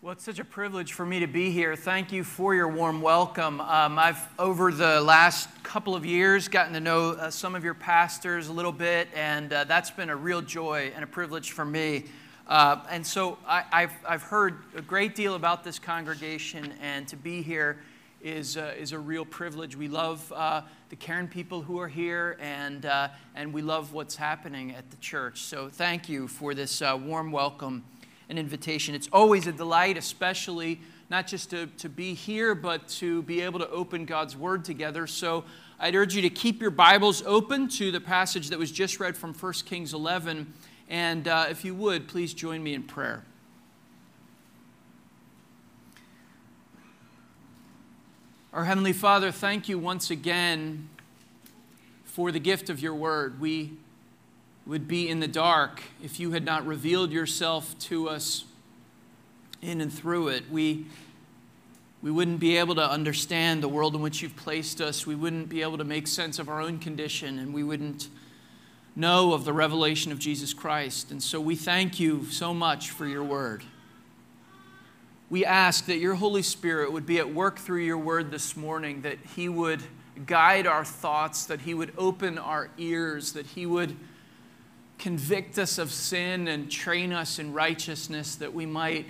Well, it's such a privilege for me to be here. Thank you for your warm welcome. Um, I've, over the last couple of years, gotten to know uh, some of your pastors a little bit, and uh, that's been a real joy and a privilege for me. Uh, and so I, have I've heard a great deal about this congregation, and to be here is, uh, is a real privilege. We love uh, the Cairn people who are here, and, uh, and we love what's happening at the church. So thank you for this warm welcome an invitation. It's always a delight, especially not just to, to be here, but to be able to open God's Word together. So I'd urge you to keep your Bibles open to the passage that was just read from 1 Kings 11. And uh, if you would, please join me in prayer. Our Heavenly Father, thank you once again for the gift of your Word. We would be in the dark if you had not revealed yourself to us in and through it. We, we wouldn't be able to understand the world in which you've placed us. We wouldn't be able to make sense of our own condition, and we wouldn't know of the revelation of Jesus Christ. And so we thank you so much for your word. We ask that your Holy Spirit would be at work through your word this morning, that he would guide our thoughts, that he would open our ears, that he would convict us of sin and train us in righteousness that we might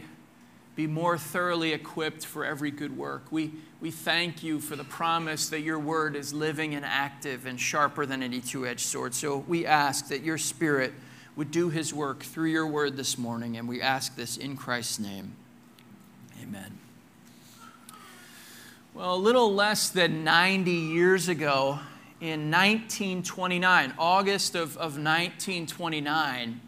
be more thoroughly equipped for every good work. We, we thank you for the promise that your word is living and active and sharper than any two edged sword. So we ask that your spirit would do his work through your word this morning, and we ask this in Christ's name. Amen. Well, a little less than 90 years ago, in 1929, August of, of 1929,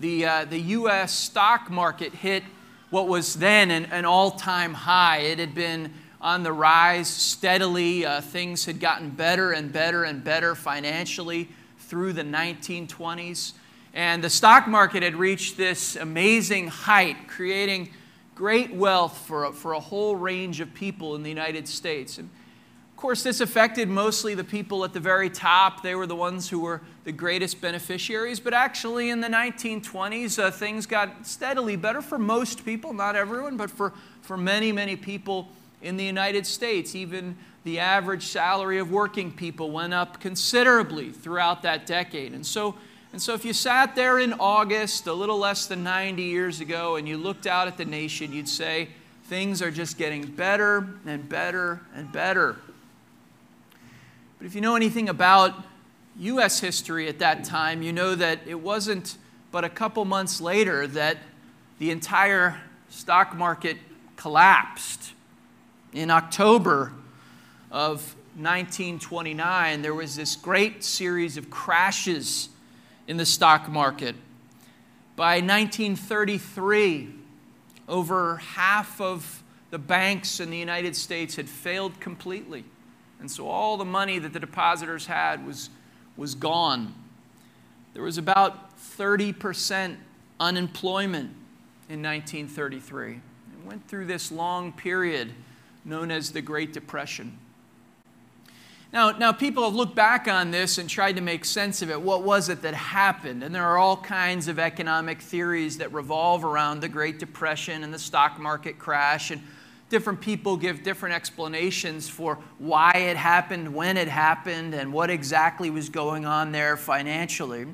the, uh, the U.S. stock market hit what was then an, an all time high. It had been on the rise steadily. Uh, things had gotten better and better and better financially through the 1920s. And the stock market had reached this amazing height, creating great wealth for a, for a whole range of people in the United States. And course, this affected mostly the people at the very top. They were the ones who were the greatest beneficiaries. But actually, in the 1920s, uh, things got steadily better for most people, not everyone, but for, for many, many people in the United States. Even the average salary of working people went up considerably throughout that decade. And so, and so, if you sat there in August, a little less than 90 years ago, and you looked out at the nation, you'd say, things are just getting better and better and better. But if you know anything about U.S. history at that time, you know that it wasn't but a couple months later that the entire stock market collapsed. In October of 1929, there was this great series of crashes in the stock market. By 1933, over half of the banks in the United States had failed completely. And so all the money that the depositors had was, was gone. There was about 30% unemployment in 1933. It went through this long period known as the Great Depression. Now, now, people have looked back on this and tried to make sense of it. What was it that happened? And there are all kinds of economic theories that revolve around the Great Depression and the stock market crash. And different people give different explanations for why it happened, when it happened, and what exactly was going on there financially.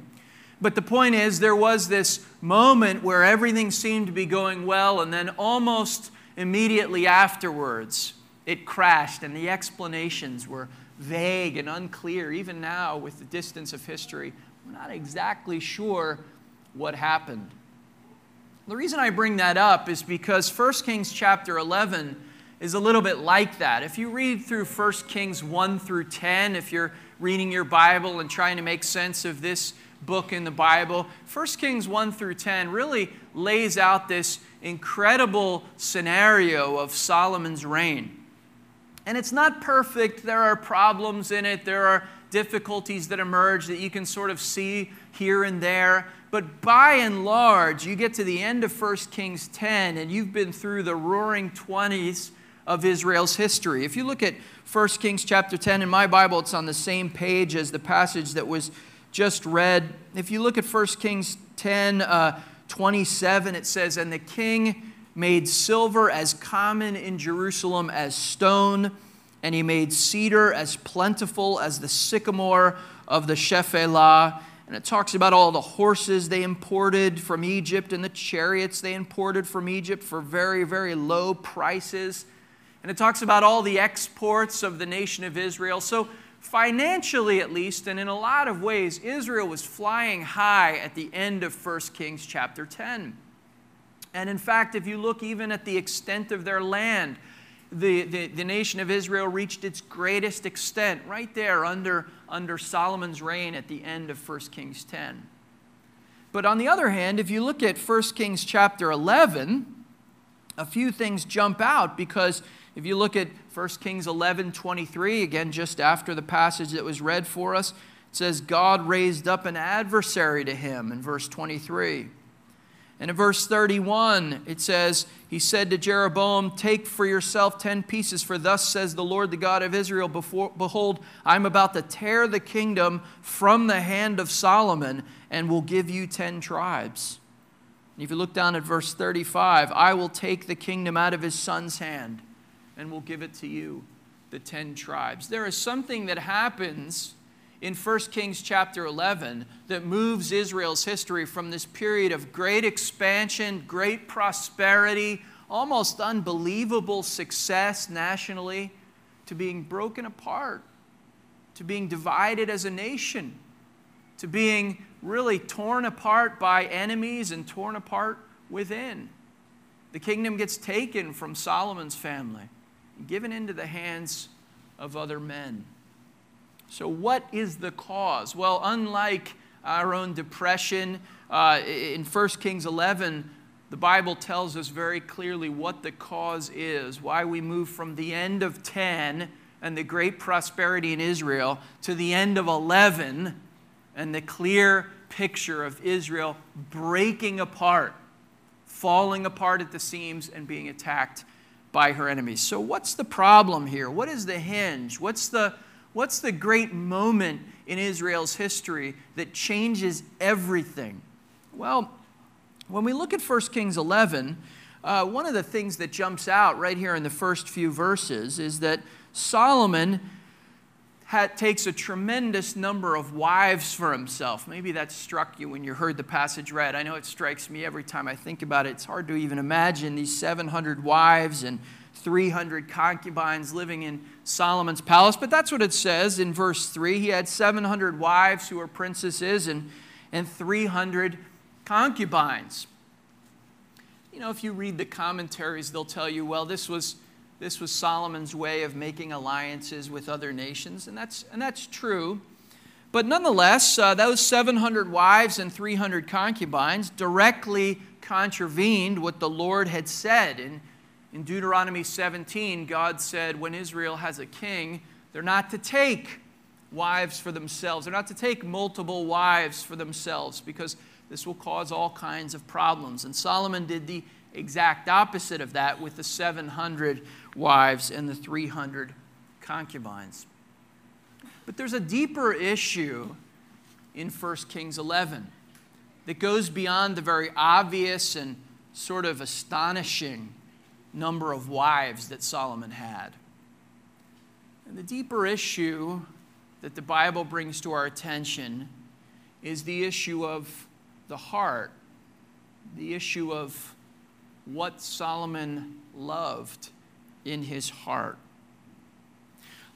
But the point is, there was this moment where everything seemed to be going well, and then almost immediately afterwards, it crashed, and the explanations were vague and unclear. Even now, with the distance of history, we're not exactly sure what happened. The reason I bring that up is because 1 Kings chapter 11 is a little bit like that. If you read through 1 Kings 1 through 10, if you're reading your Bible and trying to make sense of this book in the Bible, 1 Kings 1 through 10 really lays out this incredible scenario of Solomon's reign. And it's not perfect. There are problems in it. There are difficulties that emerge that you can sort of see here and there. But by and large, you get to the end of 1 Kings 10 and you've been through the roaring 20s of Israel's history. If you look at 1 Kings chapter 10 in my Bible, it's on the same page as the passage that was just read. If you look at 1 Kings 10 uh, 27, it says, And the king made silver as common in Jerusalem as stone, and he made cedar as plentiful as the sycamore of the Shephelah. And it talks about all the horses they imported from Egypt and the chariots they imported from Egypt for very, very low prices. And it talks about all the exports of the nation of Israel. So, financially at least, and in a lot of ways, Israel was flying high at the end of 1 Kings chapter 10. And in fact, if you look even at the extent of their land, the, the, the, nation of Israel reached its greatest extent right there under, under Solomon's reign at the end of 1 Kings 10. But on the other hand, if you look at 1 Kings chapter 11, a few things jump out because if you look at 1 Kings 11 23, again, just after the passage that was read for us, it says, God raised up an adversary to him in verse 23. And in verse 31, it says, He said to Jeroboam, Take for yourself ten pieces, for thus says the Lord, the God of Israel, Before, Behold, I'm about to tear the kingdom from the hand of Solomon, and will give you ten tribes. And if you look down at verse 35, I will take the kingdom out of his son's hand, and will give it to you, the ten tribes. There is something that happens in 1 Kings chapter 11 that moves Israel's history from this period of great expansion, great prosperity, almost unbelievable success nationally, to being broken apart, to being divided as a nation, to being really torn apart by enemies and torn apart within. The kingdom gets taken from Solomon's family given into the hands of other men. So, what is the cause? Well, unlike our own depression, uh, in 1 Kings 11, the Bible tells us very clearly what the cause is, why we move from the end of 10 and the great prosperity in Israel to the end of 11 and the clear picture of Israel breaking apart, falling apart at the seams, and being attacked by her enemies. So, what's the problem here? What is the hinge? What's the What's the great moment in Israel's history that changes everything? Well, when we look at 1 Kings 11, uh, one of the things that jumps out right here in the first few verses is that Solomon had, takes a tremendous number of wives for himself. Maybe that struck you when you heard the passage read. I know it strikes me every time I think about it. It's hard to even imagine these 700 wives and 300 concubines living in Solomon's palace. But that's what it says in verse 3. He had 700 wives who were princesses and, and 300 concubines. You know, if you read the commentaries, they'll tell you, well, this was, this was Solomon's way of making alliances with other nations, and that's, and that's true. But nonetheless, uh, those 700 wives and 300 concubines directly contravened what the Lord had said in in Deuteronomy 17, God said when Israel has a king, they're not to take wives for themselves. They're not to take multiple wives for themselves because this will cause all kinds of problems. And Solomon did the exact opposite of that with the 700 wives and the 300 concubines. But there's a deeper issue in 1 Kings 11 that goes beyond the very obvious and sort of astonishing number of wives that Solomon had. And the deeper issue that the Bible brings to our attention is the issue of the heart, the issue of what Solomon loved in his heart.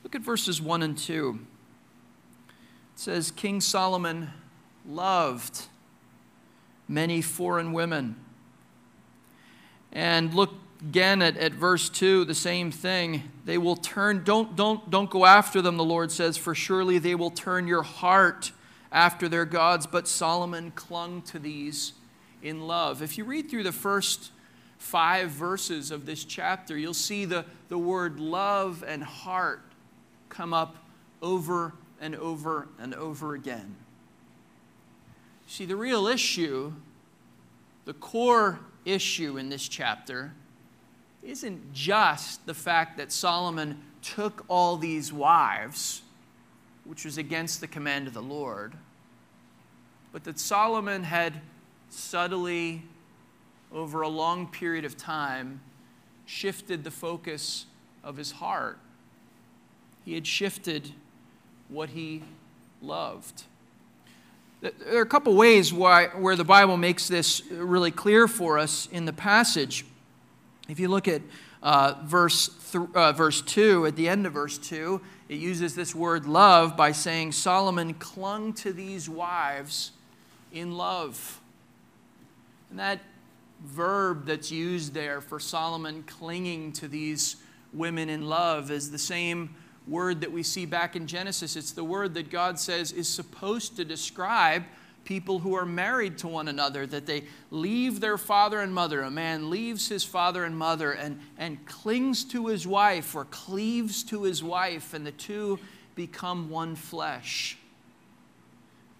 Look at verses 1 and 2. It says, King Solomon loved many foreign women. And look again at, at verse 2 the same thing. They will turn don't don't don't go after them the lord says for surely they will turn your heart after their gods. But solomon clung to these in love. If you read through the first five verses of this chapter you'll see the, the word love and heart come up over and over and over again. See the real issue the core issue in this chapter isn't just the fact that Solomon took all these wives, which was against the command of the Lord, but that Solomon had subtly over a long period of time, shifted the focus of his heart. He had shifted what he loved. There are a couple ways why, where the Bible makes this really clear for us in the passage. If you look at uh, verse, th- uh, verse 2, at the end of verse 2, it uses this word love by saying Solomon clung to these wives in love. And that verb that's used there for Solomon clinging to these women in love is the same word that we see back in Genesis. It's the word that God says is supposed to describe people who are married to one another, that they leave their father and mother. A man leaves his father and mother and, and clings to his wife or cleaves to his wife, and the two become one flesh.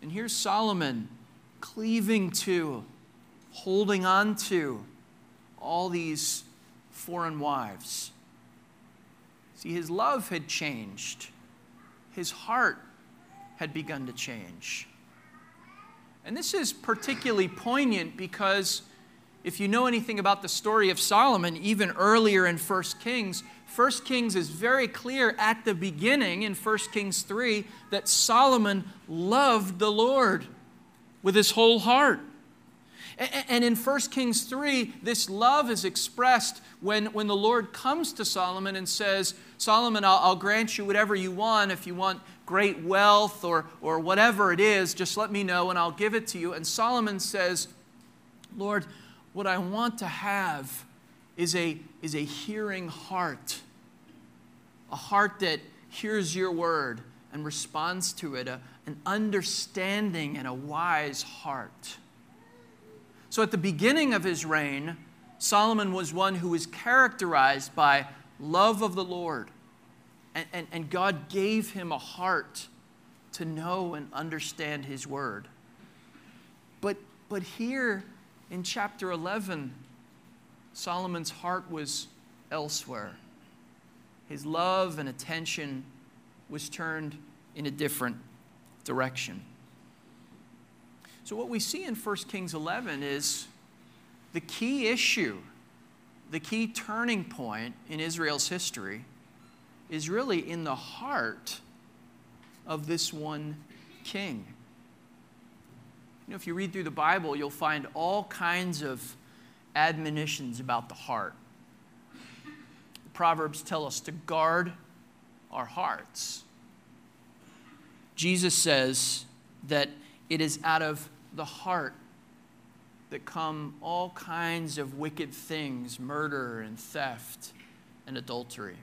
And here's Solomon cleaving to, holding on to all these foreign wives. See, his love had changed, his heart had begun to change. And this is particularly poignant because if you know anything about the story of Solomon, even earlier in 1 Kings, 1 Kings is very clear at the beginning in 1 Kings 3 that Solomon loved the Lord with his whole heart. And in 1 Kings 3, this love is expressed when, when the Lord comes to Solomon and says, Solomon, I'll, I'll grant you whatever you want. If you want great wealth or, or whatever it is, just let me know and I'll give it to you. And Solomon says, Lord, what I want to have is a, is a hearing heart, a heart that hears your word and responds to it, a, an understanding and a wise heart. So at the beginning of his reign, Solomon was one who was characterized by love of the Lord. And, and, and God gave him a heart to know and understand his word. But, but here in chapter 11, Solomon's heart was elsewhere. His love and attention was turned in a different direction. So, what we see in 1 Kings 11 is the key issue, the key turning point in Israel's history is really in the heart of this one king. You know, if you read through the Bible, you'll find all kinds of admonitions about the heart. The Proverbs tell us to guard our hearts. Jesus says that it is out of the heart that come all kinds of wicked things murder and theft and adultery.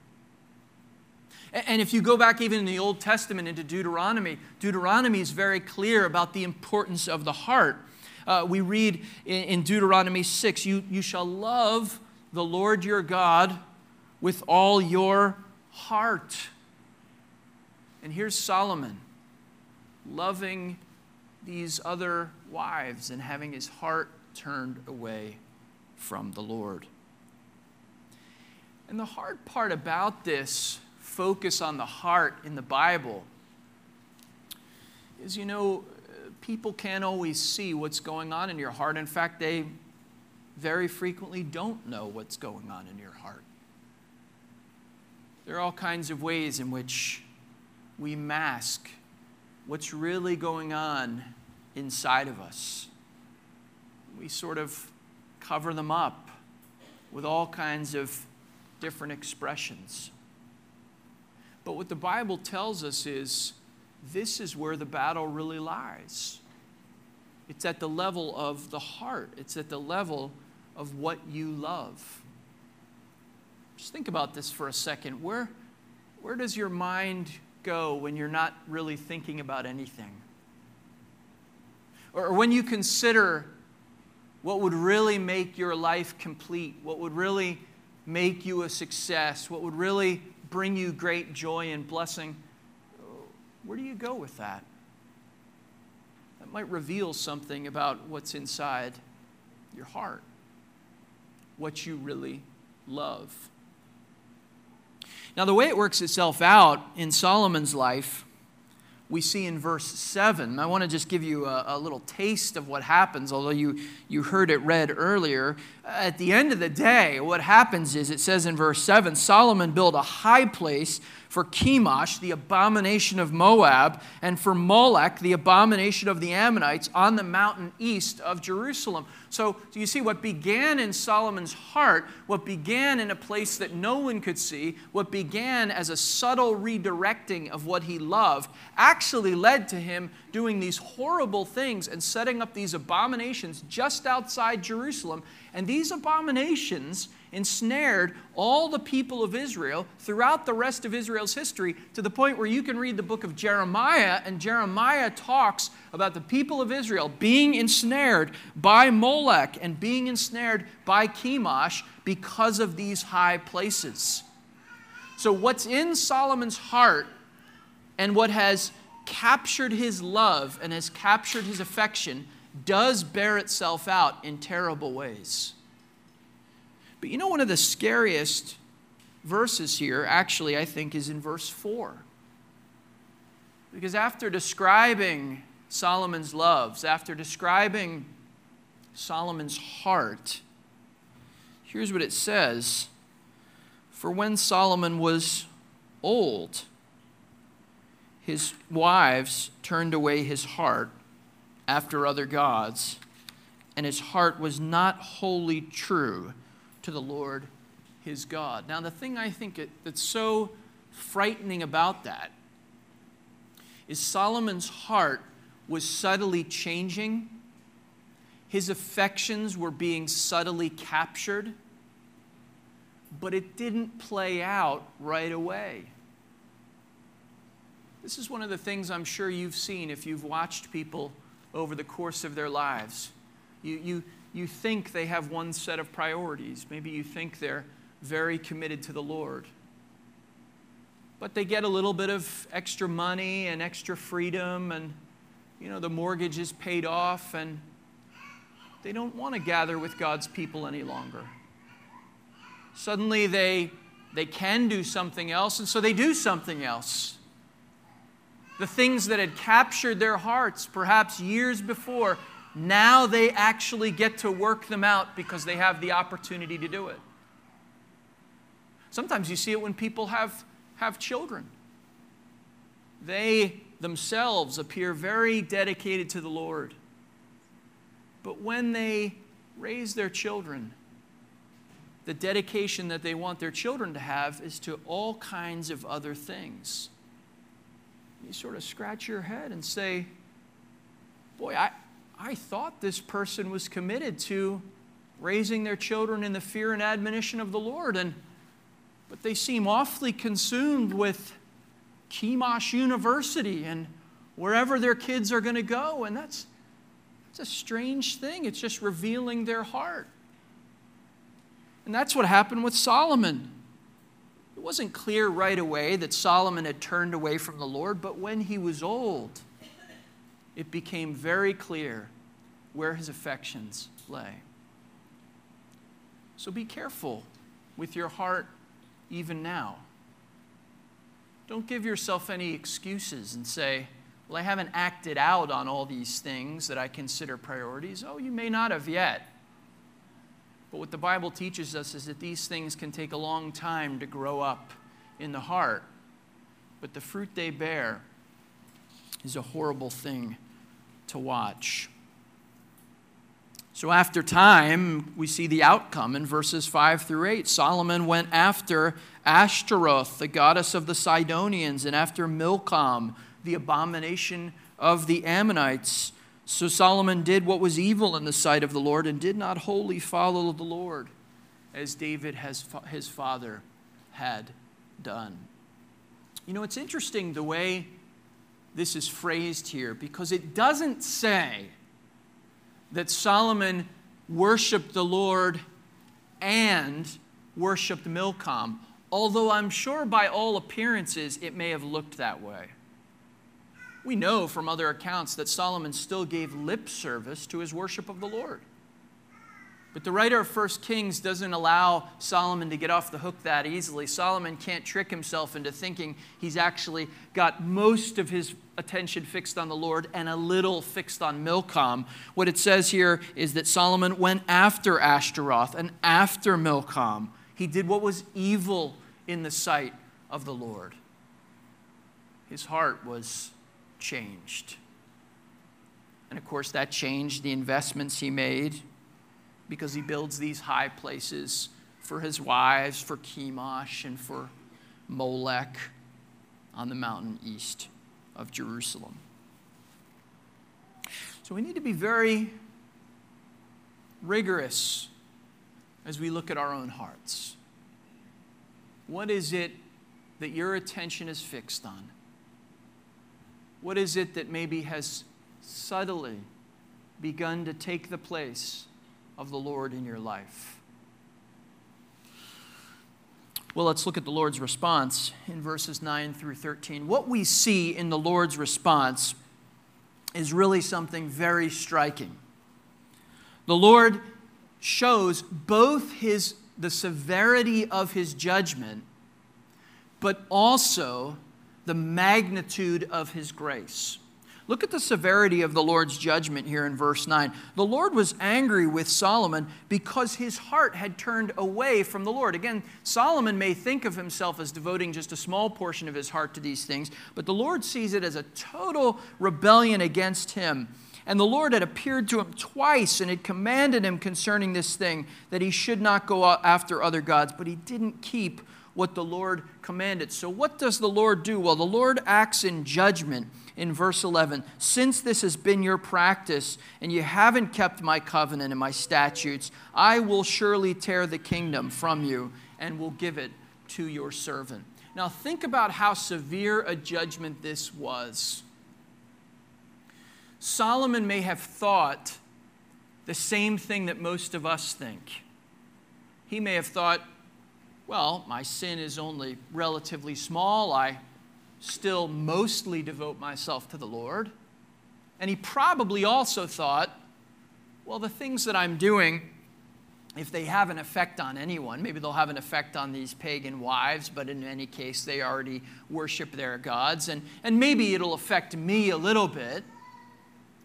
And if you go back even in the Old Testament into Deuteronomy, Deuteronomy is very clear about the importance of the heart. Uh, we read in, in Deuteronomy 6 you, you shall love the Lord your God with all your heart. And here's Solomon loving these other wives and having his heart turned away from the Lord. And the hard part about this focus on the heart in the Bible is you know, uh, people can't always see what's going on in your heart. In fact, they very frequently don't know what's going on in your heart. There are all kinds of ways in which we mask what's really going on inside of us. We sort of cover them up with all kinds of different expressions. But what the Bible tells us is this is where the battle really lies. It's at the level of the heart, it's at the level of what you love. Just think about this for a second. Where, where does your mind go when you're not really thinking about anything? Or when you consider what would really make your life complete, what would really make you a success, what would really bring you great joy and blessing, where do you go with that? That might reveal something about what's inside your heart, what you really love. Now, the way it works itself out in Solomon's life we see in verse 7. I want to just give you a, a, little taste of what happens, although you, you heard it read earlier. At the end of the day, what happens is it says in verse 7 Solomon built a high place for Chemosh, the abomination of Moab, and for Molech, the abomination of the Ammonites, on the mountain east of Jerusalem. So, so, you see, what began in Solomon's heart, what began in a place that no one could see, what began as a subtle redirecting of what he loved, actually led to him doing these horrible things and setting up these abominations just outside Jerusalem. And these abominations ensnared all the people of Israel throughout the rest of Israel's history to the point where you can read the book of Jeremiah, and Jeremiah talks about the people of Israel being ensnared by Molech and being ensnared by Chemosh because of these high places. So, what's in Solomon's heart and what has captured his love and has captured his affection does bear itself out in terrible ways. But you know, one of the scariest verses here, actually, I think, is in verse 4. Because after describing Solomon's loves, after describing Solomon's heart, here's what it says For when Solomon was old, his wives turned away his heart after other gods, and his heart was not wholly true to the Lord his God. Now, the thing I think it, that's so frightening about that is Solomon's heart was subtly changing, his affections were being subtly captured, but it didn't play out right away. This is one of the things I'm sure you've seen if you've watched people over the course of their lives. You, you, you think they have one set of priorities. Maybe you think they're very committed to the Lord. But they get a little bit of extra money and extra freedom, and you know, the mortgage is paid off, and they don't want to gather with God's people any longer. Suddenly they, they can do something else, and so they do something else. The things that had captured their hearts perhaps years before now they actually get to work them out because they have the opportunity to do it. Sometimes you see it when people have, have children. They themselves appear very dedicated to the Lord. But when they raise their children, the dedication that they want their children to have is to all kinds of other things. You sort of scratch your head and say, Boy, I, I thought this person was committed to raising their children in the fear and admonition of the Lord, and, but they seem awfully consumed with Chemosh University and wherever their kids are going to go, and that's, that's a strange thing. It's just revealing their heart. And that's what happened with Solomon. It wasn't clear right away that Solomon had turned away from the Lord, but when he was old, it became very clear where his affections lay. So be careful with your heart even now. Don't give yourself any excuses and say, Well, I haven't acted out on all these things that I consider priorities. Oh, you may not have yet. But what the Bible teaches us is that these things can take a long time to grow up in the heart. But the fruit they bear is a horrible thing to watch. So, after time, we see the outcome in verses 5 through 8. Solomon went after Ashtaroth, the goddess of the Sidonians, and after Milcom, the abomination of the Ammonites. So, Solomon did what was evil in the sight of the Lord and did not wholly follow the Lord as David, has, his father, had done. You know, it's interesting the way this is phrased here because it doesn't say that Solomon worshiped the Lord and worshiped Milcom, although I'm sure by all appearances it may have looked that way. We know from other accounts that Solomon still gave lip service to his worship of the Lord. But the writer of 1 Kings doesn't allow Solomon to get off the hook that easily. Solomon can't trick himself into thinking he's actually got most of his attention fixed on the Lord and a little fixed on Milcom. What it says here is that Solomon went after Ashtaroth and after Milcom. He did what was evil in the sight of the Lord. His heart was changed. And of course, that changed the investments he made because he builds these high places for his wives, for Chemosh, and for Molech on the mountain east of Jerusalem. So we need to be very rigorous as we look at our own hearts. What is it that your attention is fixed on? What is it that maybe has subtly begun to take the place of the Lord in your life? Well, let's look at the Lord's response in verses 9 through 13. What we see in the Lord's response is really something very striking. The Lord shows both his, the severity of his judgment, but also the magnitude of his grace. Look at the severity of the Lord's judgment here in verse 9. The Lord was angry with Solomon because his heart had turned away from the Lord. Again, Solomon may think of himself as devoting just a small portion of his heart to these things, but the Lord sees it as a total rebellion against him. And the Lord had appeared to him twice and had commanded him concerning this thing that he should not go after other gods, but he didn't keep what the Lord commanded. So, what does the Lord do? Well, the Lord acts in judgment in verse 11 Since this has been your practice, and you haven't kept my covenant and my statutes, I will surely tear the kingdom from you and will give it to your servant. Now, think about how severe a judgment this was. Solomon may have thought the same thing that most of us think. He may have thought, well, my sin is only relatively small. I still mostly devote myself to the Lord. And he probably also thought, well, the things that I'm doing, if they have an effect on anyone, maybe they'll have an effect on these pagan wives, but in any case, they already worship their gods. And, and maybe it'll affect me a little bit.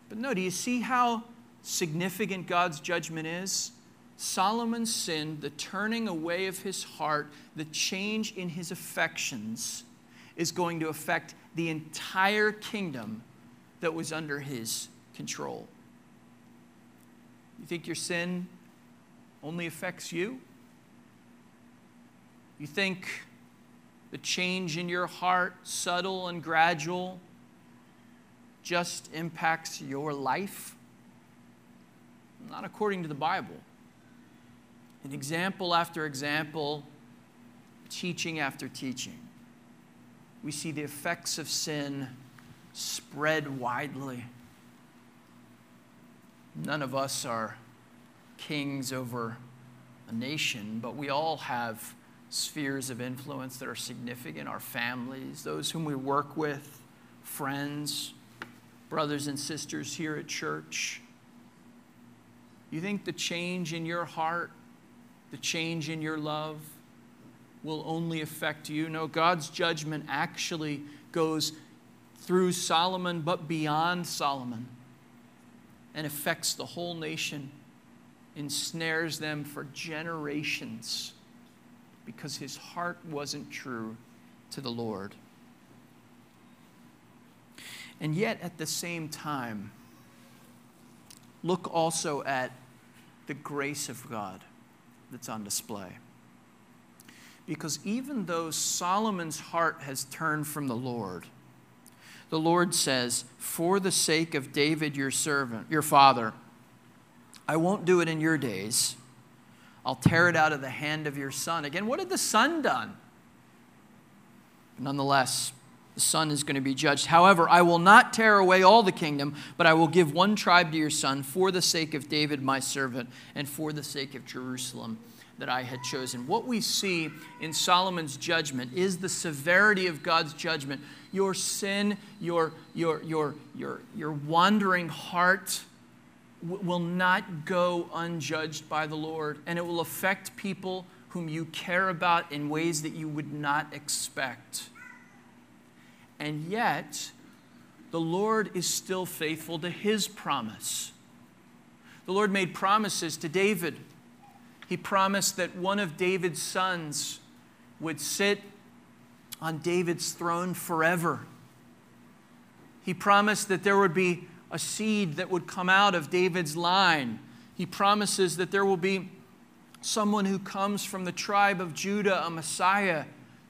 But no, do you see how significant God's judgment is? Solomon's sin, the turning away of his heart, the change in his affections, is going to affect the entire kingdom that was under his control. You think your sin only affects you? You think the change in your heart, subtle and gradual, just impacts your life? Not according to the Bible. In example after example, teaching after teaching we see the effects of sin spread widely. None of us are kings over a nation, but we all have spheres of influence that are significant our families, those whom we work with, friends, brothers and sisters here at church. You think the change in your heart, the change in your love, will only affect you. No, God's judgment actually goes through Solomon, but beyond Solomon, and affects the whole nation, ensnares them for generations because his heart wasn't true to the Lord. And yet, at the same time, look also at the grace of God that's on display. Because even though Solomon's heart has turned from the Lord, the Lord says, For the sake of David, your servant, your father, I won't do it in your days. I'll tear it out of the hand of your son. Again, what had the son done? Nonetheless, the son is going to be judged. However, I will not tear away all the kingdom, but I will give one tribe to your son for the sake of David, my servant, and for the sake of Jerusalem, that I had chosen. What we see in Solomon's judgment is the severity of God's judgment. Your sin, your, your, your, your, your wandering heart, will not go unjudged by the Lord, and it will affect people whom you care about in ways that you would not expect. And yet, the Lord is still faithful to his promise. The Lord made promises to David. He promised that one of David's sons would sit on David's throne forever. He promised that there would be a seed that would come out of David's line. He promises that there will be someone who comes from the tribe of Judah, a Messiah,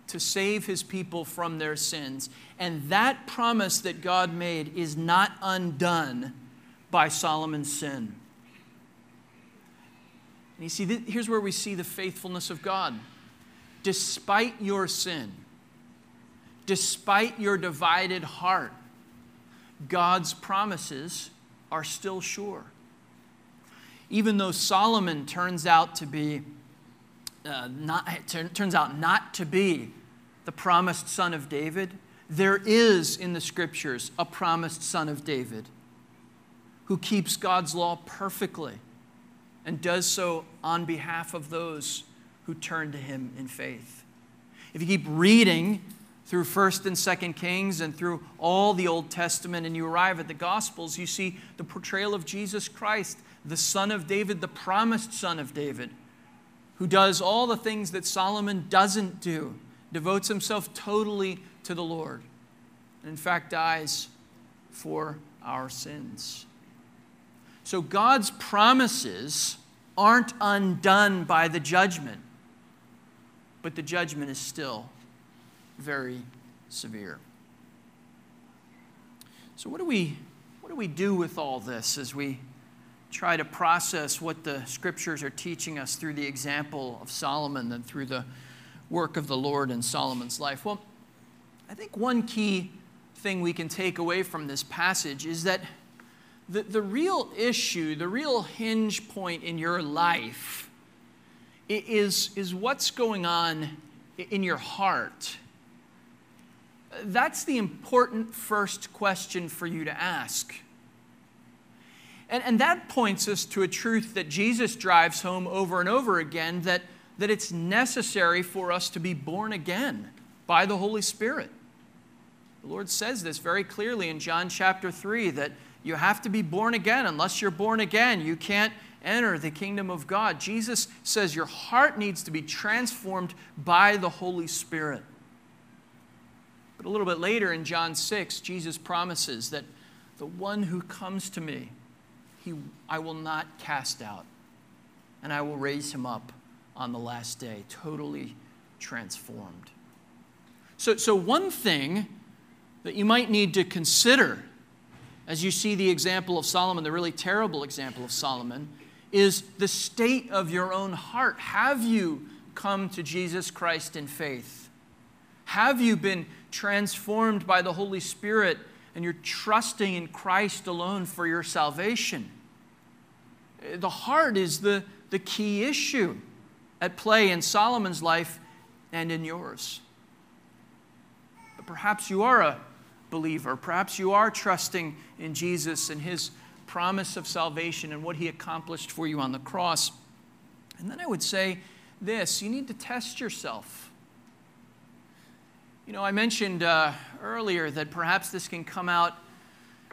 to save his people from their sins. And that promise that God made is not undone by Solomon's sin. And you see, here's where we see the faithfulness of God. Despite your sin, despite your divided heart, God's promises are still sure. Even though Solomon turns out to be uh, not, turns out not to be the promised son of David, there is in the scriptures a promised son of David who keeps God's law perfectly and does so on behalf of those who turn to him in faith. If you keep reading through 1st and 2nd Kings and through all the Old Testament and you arrive at the Gospels, you see the portrayal of Jesus Christ, the son of David, the promised son of David, who does all the things that Solomon doesn't do, devotes himself totally to the Lord, and in fact dies for our sins. So God's promises aren't undone by the judgment, but the judgment is still very severe. So, what do we, what do, we do with all this as we try to process what the scriptures are teaching us through the example of Solomon and through the work of the Lord in Solomon's life? Well, I think one key thing we can take away from this passage is that the, the real issue, the real hinge point in your life is, is what's going on in your heart. That's the important first question for you to ask. And, and that points us to a truth that Jesus drives home over and over again that, that it's necessary for us to be born again by the Holy Spirit. The Lord says this very clearly in John chapter 3 that you have to be born again. Unless you're born again, you can't enter the kingdom of God. Jesus says your heart needs to be transformed by the Holy Spirit. But a little bit later in John 6, Jesus promises that the one who comes to me, he, I will not cast out, and I will raise him up on the last day, totally transformed. So, so one thing that you might need to consider as you see the example of Solomon, the really terrible example of Solomon, is the state of your own heart. Have you come to Jesus Christ in faith? Have you been transformed by the Holy Spirit and you're trusting in Christ alone for your salvation? The heart is the, the key issue at play in Solomon's life and in yours. But perhaps you are a believer. Perhaps you are trusting in Jesus and his promise of salvation and what he accomplished for you on the cross. And then I would say this you need to test yourself. You know, I mentioned uh, earlier that perhaps this can come out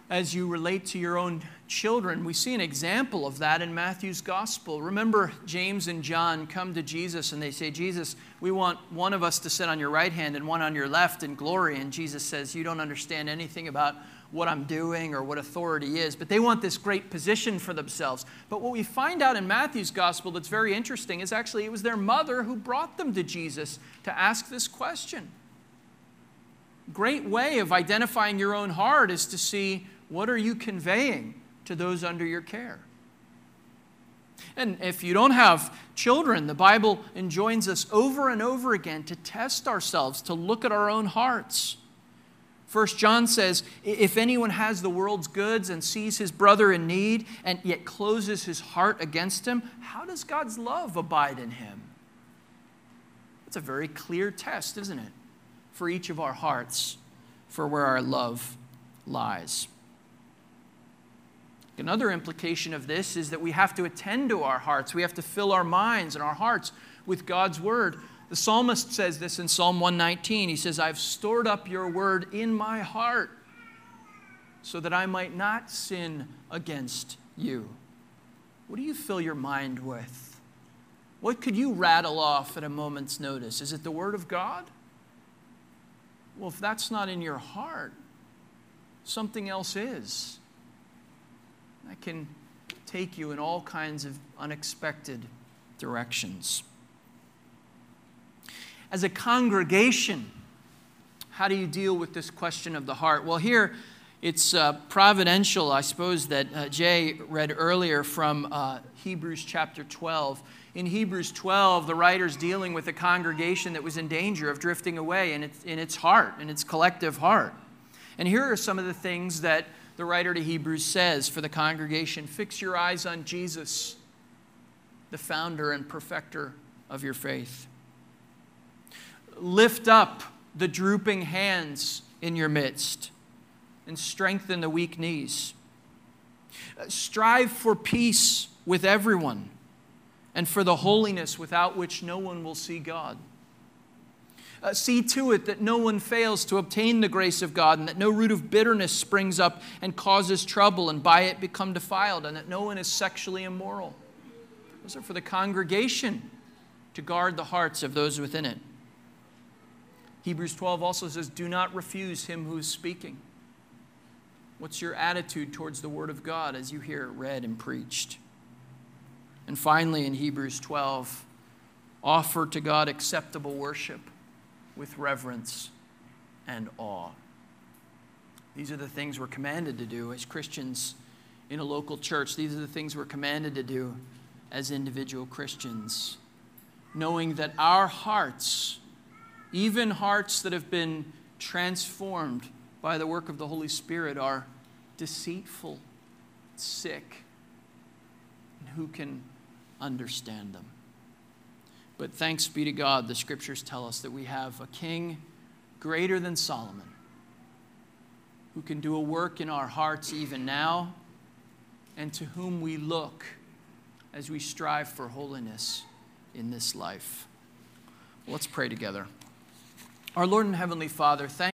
as you relate to your own children. We see an example of that in Matthew's gospel. Remember, James and John come to Jesus and they say, Jesus, we want one of us to sit on your right hand and one on your left in glory. And Jesus says, You don't understand anything about what I'm doing or what authority is, but they want this great position for themselves. But what we find out in Matthew's gospel that's very interesting is actually it was their mother who brought them to Jesus to ask this question. Great way of identifying your own heart is to see what are you conveying to those under your care? And if you don't have children, the Bible enjoins us over and over again to test ourselves, to look at our own hearts. First John says, if anyone has the world's goods and sees his brother in need and yet closes his heart against him, how does God's love abide in him? It's a very clear test, isn't it, for each of our hearts, for where our love lies. Another implication of this is that we have to attend to our hearts. We have to fill our minds and our hearts with God's word. The psalmist says this in Psalm 119. He says, I've stored up your word in my heart so that I might not sin against you. What do you fill your mind with? What could you rattle off at a moment's notice? Is it the Word of God? Well, if that's not in your heart, something else is. That can take you in all kinds of unexpected directions. As a congregation, how do you deal with this question of the heart? Well, here, it's uh, providential, I suppose, that uh, Jay read earlier from uh, Hebrews chapter 12. In Hebrews 12, the writer's dealing with a congregation that was in danger of drifting away in its, in its heart, in its collective heart. And here are some of the things that the writer to Hebrews says for the congregation Fix your eyes on Jesus, the founder and perfecter of your faith. Lift up the drooping hands in your midst and strengthen the weak knees. Strive for peace with everyone and for the holiness without which no one will see God. Uh, see to it that no one fails to obtain the grace of God, and that no root of bitterness springs up and causes trouble, and by it become defiled, and that no one is sexually immoral. Those are for the congregation to guard the hearts of those within it. Hebrews 12 also says, Do not refuse him who is speaking. What's your attitude towards the Word of God as you hear it read and preached? And finally, in Hebrews 12, offer to God acceptable worship with reverence and awe. These are the things we're commanded to do as Christians in a local church. These are the things we're commanded to do as individual Christians. Knowing that our hearts, even hearts that have been transformed by the work of the Holy Spirit are deceitful, sick, and who can understand them? But thanks be to God, the scriptures tell us that we have a king greater than Solomon who can do a work in our hearts even now and to whom we look as we strive for holiness in this life. Let's pray together. Our Lord and Heavenly Father, thank